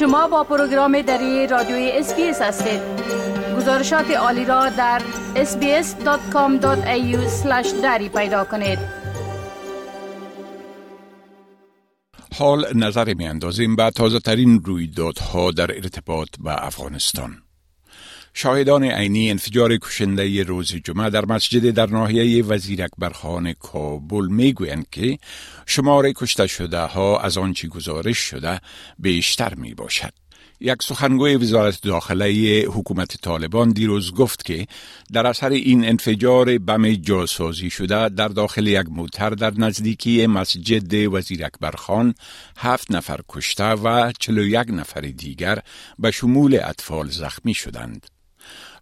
شما با پروگرام دری رادیوی SBS هستید. گزارشات عالی را در sbs.com.au دری پیدا کنید. حال نظر می اندازیم به تازه ترین رویدادها در ارتباط به افغانستان. شاهدان عینی انفجار کشنده روز جمعه در مسجد در ناحیه وزیر اکبر خان کابل می‌گویند که شمار کشته شده ها از آنچه گزارش شده بیشتر می باشد. یک سخنگوی وزارت داخله حکومت طالبان دیروز گفت که در اثر این انفجار بم جاسازی شده در داخل یک موتر در نزدیکی مسجد وزیر اکبر خان هفت نفر کشته و چلو یک نفر دیگر به شمول اطفال زخمی شدند.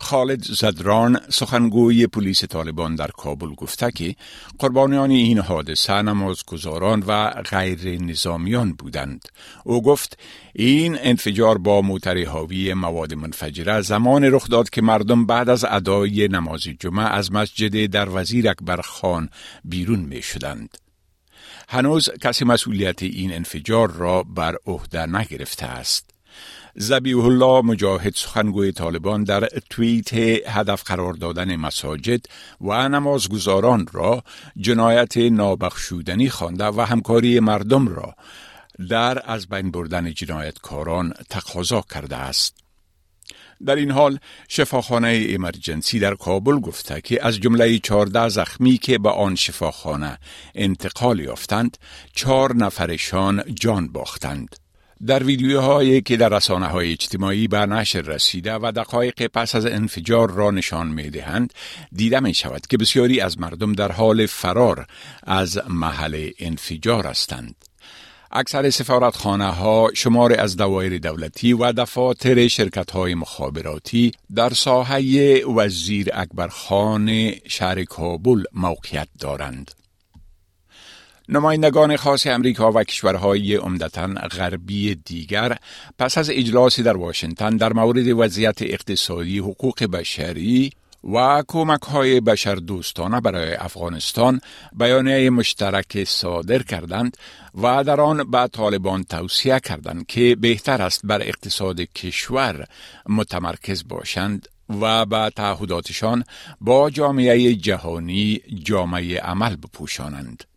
خالد زدران سخنگوی پلیس طالبان در کابل گفته که قربانیان این حادثه نمازگزاران و غیر نظامیان بودند. او گفت این انفجار با موتر حاوی مواد منفجره زمان رخ داد که مردم بعد از ادای نماز جمعه از مسجد در وزیر اکبر خان بیرون می شدند. هنوز کسی مسئولیت این انفجار را بر عهده نگرفته است. زبیه الله مجاهد سخنگوی طالبان در توییت هدف قرار دادن مساجد و نمازگزاران را جنایت نابخشودنی خوانده و همکاری مردم را در از بین بردن جنایتکاران تقاضا کرده است. در این حال شفاخانه امرجنسی در کابل گفته که از جمله 14 زخمی که به آن شفاخانه انتقال یافتند چهار نفرشان جان باختند. در ویدیوهایی که در رسانه های اجتماعی به نشر رسیده و دقایق پس از انفجار را نشان می دهند دیده می شود که بسیاری از مردم در حال فرار از محل انفجار هستند. اکثر سفارتخانه ها شمار از دوایر دولتی و دفاتر شرکت های مخابراتی در ساحه وزیر اکبر خان شهر کابل موقعیت دارند. نمایندگان خاص امریکا و کشورهای عمدتا غربی دیگر پس از اجلاسی در واشنگتن در مورد وضعیت اقتصادی حقوق بشری و کمک های بشر دوستانه برای افغانستان بیانیه مشترک صادر کردند و در آن به طالبان توصیه کردند که بهتر است بر اقتصاد کشور متمرکز باشند و به تعهداتشان با جامعه جهانی جامعه عمل بپوشانند.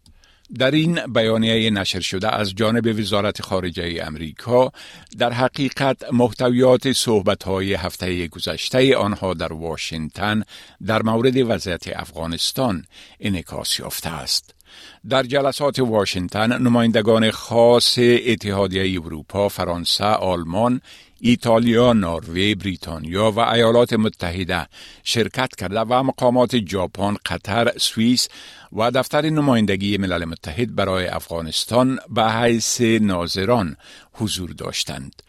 در این بیانیه نشر شده از جانب وزارت خارجه امریکا در حقیقت محتویات صحبت های هفته گذشته آنها در واشنگتن در مورد وضعیت افغانستان انعکاس یافته است. در جلسات واشنگتن نمایندگان خاص اتحادیه اروپا، فرانسه، آلمان، ایتالیا، نروژ، بریتانیا و ایالات متحده شرکت کرده و مقامات ژاپن، قطر، سوئیس و دفتر نمایندگی ملل متحد برای افغانستان به حیث ناظران حضور داشتند.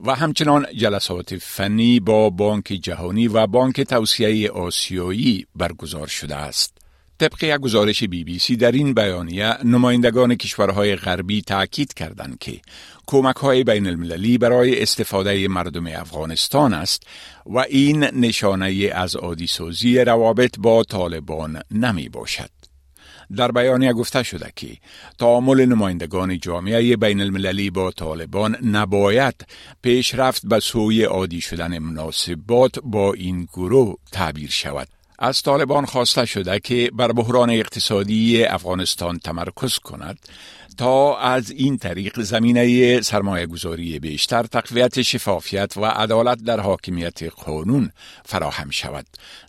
و همچنان جلسات فنی با بانک جهانی و بانک توسعه آسیایی برگزار شده است. طبق گزارش بی بی سی در این بیانیه نمایندگان کشورهای غربی تاکید کردند که کمک های بین المللی برای استفاده مردم افغانستان است و این نشانه از عادی روابط با طالبان نمی باشد. در بیانیه گفته شده که تعامل نمایندگان جامعه بین المللی با طالبان نباید پیشرفت به سوی عادی شدن مناسبات با این گروه تعبیر شود از طالبان خواسته شده که بر بحران اقتصادی افغانستان تمرکز کند تا از این طریق زمینه سرمایه گذاری بیشتر تقویت شفافیت و عدالت در حاکمیت قانون فراهم شود.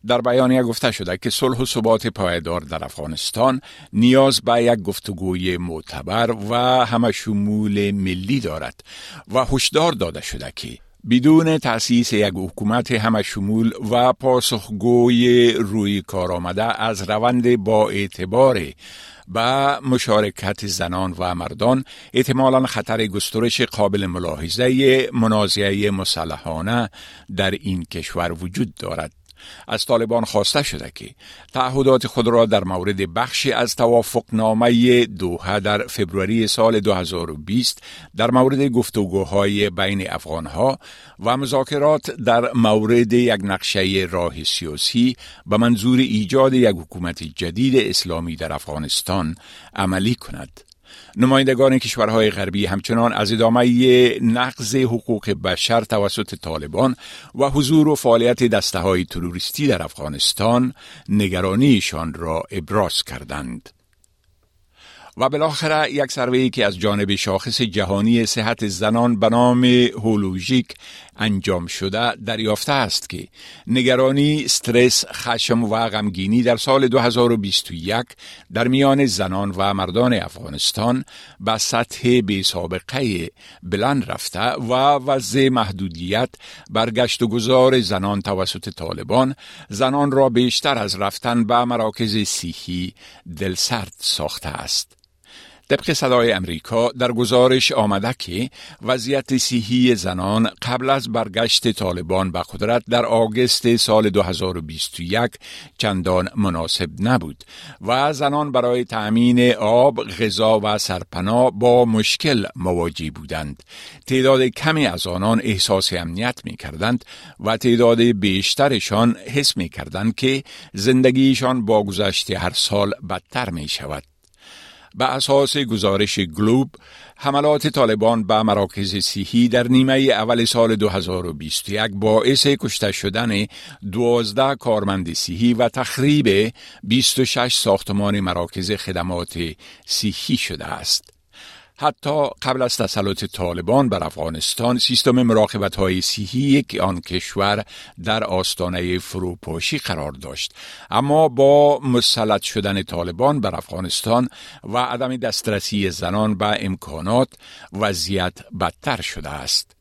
در بیانیه گفته شده که صلح و ثبات پایدار در افغانستان نیاز به یک گفتگوی معتبر و همه شمول ملی دارد و هشدار داده شده که بدون تأسیس یک حکومت همه شمول و پاسخگوی روی کار آمده از روند با اعتبار به مشارکت زنان و مردان احتمالا خطر گسترش قابل ملاحظه منازعه مسلحانه در این کشور وجود دارد. از طالبان خواسته شده که تعهدات خود را در مورد بخشی از توافق نامه دوحه در فبروری سال 2020 در مورد گفتگوهای بین افغانها و مذاکرات در مورد یک نقشه راه سیاسی به منظور ایجاد یک حکومت جدید اسلامی در افغانستان عملی کند. نمایندگان کشورهای غربی همچنان از ادامه نقض حقوق بشر توسط طالبان و حضور و فعالیت دسته های تروریستی در افغانستان نگرانیشان را ابراز کردند. و بالاخره یک سروی که از جانب شاخص جهانی صحت زنان به نام هولوژیک انجام شده دریافته است که نگرانی، استرس، خشم و غمگینی در سال 2021 در میان زنان و مردان افغانستان به سطح بی سابقه بلند رفته و وضع محدودیت برگشت و گذار زنان توسط طالبان زنان را بیشتر از رفتن به مراکز سیحی دلسرد ساخته است. طبق صدای امریکا در گزارش آمده که وضعیت صحی زنان قبل از برگشت طالبان به قدرت در آگست سال 2021 چندان مناسب نبود و زنان برای تأمین آب، غذا و سرپناه با مشکل مواجه بودند. تعداد کمی از آنان احساس امنیت می کردند و تعداد بیشترشان حس می کردند که زندگیشان با گذشت هر سال بدتر می شود. به اساس گزارش گلوب حملات طالبان به مراکز سیحی در نیمه اول سال 2021 باعث کشته شدن 12 کارمند سیحی و تخریب 26 ساختمان مراکز خدمات سیحی شده است. حتی قبل از تسلط طالبان بر افغانستان سیستم مراقبت های سیحی که آن کشور در آستانه فروپاشی قرار داشت. اما با مسلط شدن طالبان بر افغانستان و عدم دسترسی زنان به امکانات وضعیت بدتر شده است.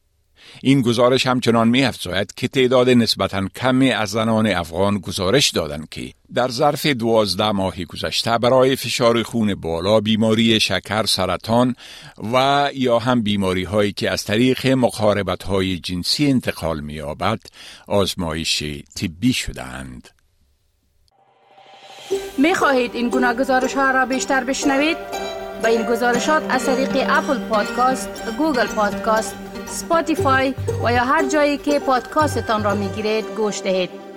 این گزارش همچنان می افزاید که تعداد نسبتا کمی از زنان افغان گزارش دادند که در ظرف دوازده ماه گذشته برای فشار خون بالا بیماری شکر سرطان و یا هم بیماری هایی که از طریق مقاربت های جنسی انتقال می یابد آزمایش طبی شدهاند. می خواهید این گونه گزارش ها را بیشتر بشنوید؟ با این گزارشات از طریق Apple Podcast، Google Podcast، Spotify و یا هر جایی که پادکاستتان را می گیرید گوش دهید.